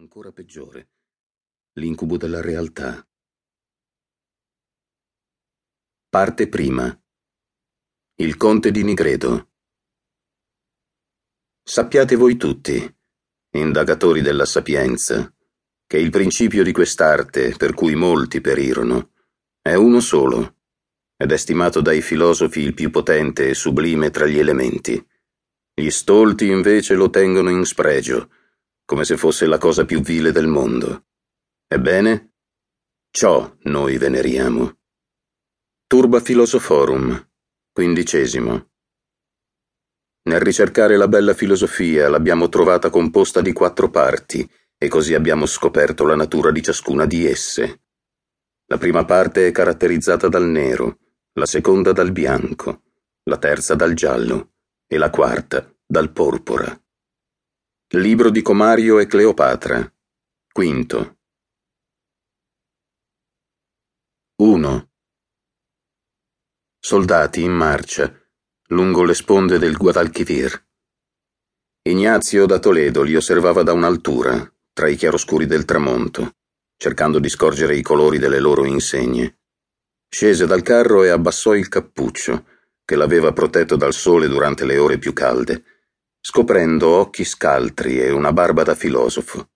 ancora peggiore, l'incubo della realtà. Parte prima. Il conte di Nigredo. Sappiate voi tutti, indagatori della sapienza, che il principio di quest'arte, per cui molti perirono, è uno solo, ed è stimato dai filosofi il più potente e sublime tra gli elementi. Gli stolti invece lo tengono in spregio, come se fosse la cosa più vile del mondo. Ebbene, ciò noi veneriamo. Turba Philosophorum, quindicesimo. Nel ricercare la bella filosofia l'abbiamo trovata composta di quattro parti, e così abbiamo scoperto la natura di ciascuna di esse. La prima parte è caratterizzata dal nero, la seconda dal bianco, la terza dal giallo e la quarta dal porpora. Libro di Comario e Cleopatra. Quinto. 1. Soldati in marcia, lungo le sponde del Guadalquivir. Ignazio da Toledo li osservava da un'altura, tra i chiaroscuri del tramonto, cercando di scorgere i colori delle loro insegne. Scese dal carro e abbassò il cappuccio, che l'aveva protetto dal sole durante le ore più calde scoprendo occhi scaltri e una barba da filosofo,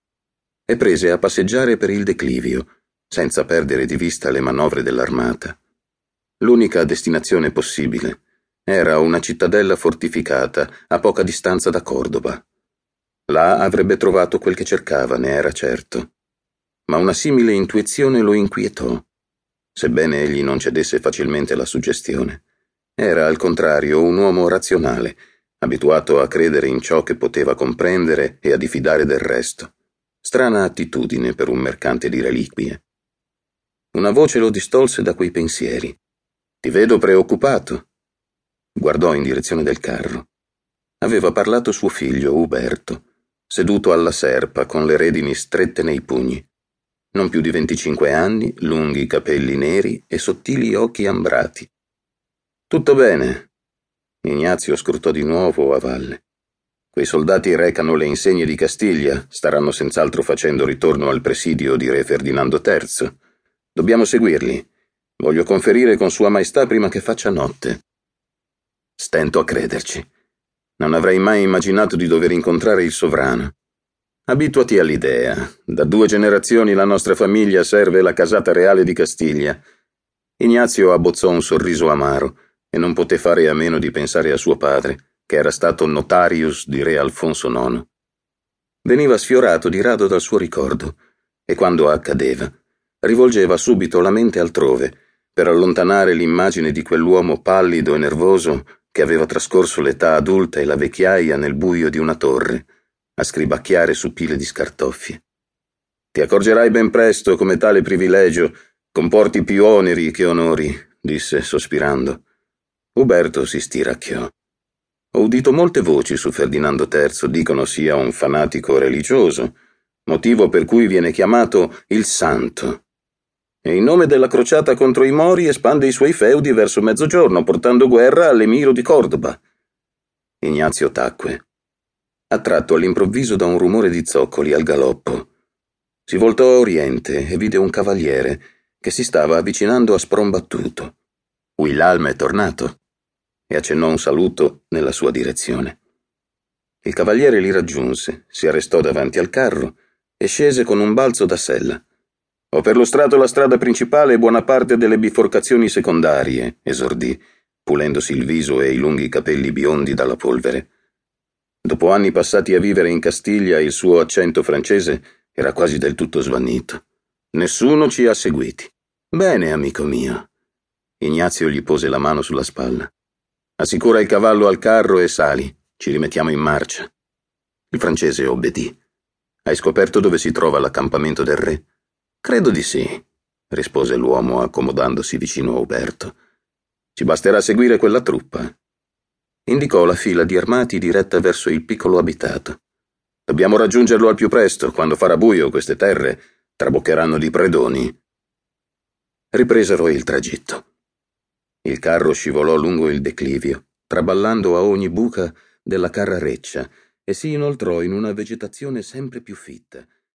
e prese a passeggiare per il declivio, senza perdere di vista le manovre dell'armata. L'unica destinazione possibile era una cittadella fortificata a poca distanza da Cordova. Là avrebbe trovato quel che cercava, ne era certo. Ma una simile intuizione lo inquietò, sebbene egli non cedesse facilmente alla suggestione. Era al contrario un uomo razionale abituato a credere in ciò che poteva comprendere e a diffidare del resto. Strana attitudine per un mercante di reliquie. Una voce lo distolse da quei pensieri. Ti vedo preoccupato. Guardò in direzione del carro. Aveva parlato suo figlio, Uberto, seduto alla serpa con le redini strette nei pugni. Non più di venticinque anni, lunghi capelli neri e sottili occhi ambrati. Tutto bene, Ignazio scrutò di nuovo a valle. Quei soldati recano le insegne di Castiglia, staranno senz'altro facendo ritorno al presidio di re Ferdinando III. Dobbiamo seguirli. Voglio conferire con Sua Maestà prima che faccia notte. Stento a crederci. Non avrei mai immaginato di dover incontrare il sovrano. Abituati all'idea. Da due generazioni la nostra famiglia serve la casata reale di Castiglia. Ignazio abbozzò un sorriso amaro e non poté fare a meno di pensare a suo padre, che era stato notarius di re Alfonso IX. Veniva sfiorato di rado dal suo ricordo, e quando accadeva, rivolgeva subito la mente altrove, per allontanare l'immagine di quell'uomo pallido e nervoso che aveva trascorso l'età adulta e la vecchiaia nel buio di una torre, a scribacchiare su pile di scartoffie. Ti accorgerai ben presto come tale privilegio comporti più oneri che onori, disse sospirando. Uberto si stiracchiò. Ho udito molte voci su Ferdinando III, dicono sia un fanatico religioso, motivo per cui viene chiamato il Santo. E in nome della crociata contro i Mori espande i suoi feudi verso mezzogiorno, portando guerra all'emiro di Cordoba. Ignazio tacque, attratto all'improvviso da un rumore di zoccoli al galoppo. Si voltò a oriente e vide un cavaliere che si stava avvicinando a sprombattuto. Willalme è tornato e accennò un saluto nella sua direzione. Il cavaliere li raggiunse, si arrestò davanti al carro e scese con un balzo da sella. Ho perlustrato la strada principale e buona parte delle biforcazioni secondarie, esordì, pulendosi il viso e i lunghi capelli biondi dalla polvere. Dopo anni passati a vivere in Castiglia, il suo accento francese era quasi del tutto svanito. Nessuno ci ha seguiti. Bene, amico mio. Ignazio gli pose la mano sulla spalla. Assicura il cavallo al carro e sali. Ci rimettiamo in marcia. Il francese obbedì. Hai scoperto dove si trova l'accampamento del re? Credo di sì, rispose l'uomo accomodandosi vicino a Uberto. Ci basterà seguire quella truppa. Indicò la fila di armati diretta verso il piccolo abitato. Dobbiamo raggiungerlo al più presto, quando farà buio queste terre traboccheranno di predoni. Ripresero il tragitto. Il carro scivolò lungo il declivio, traballando a ogni buca della carrareccia, e si inoltrò in una vegetazione sempre più fitta,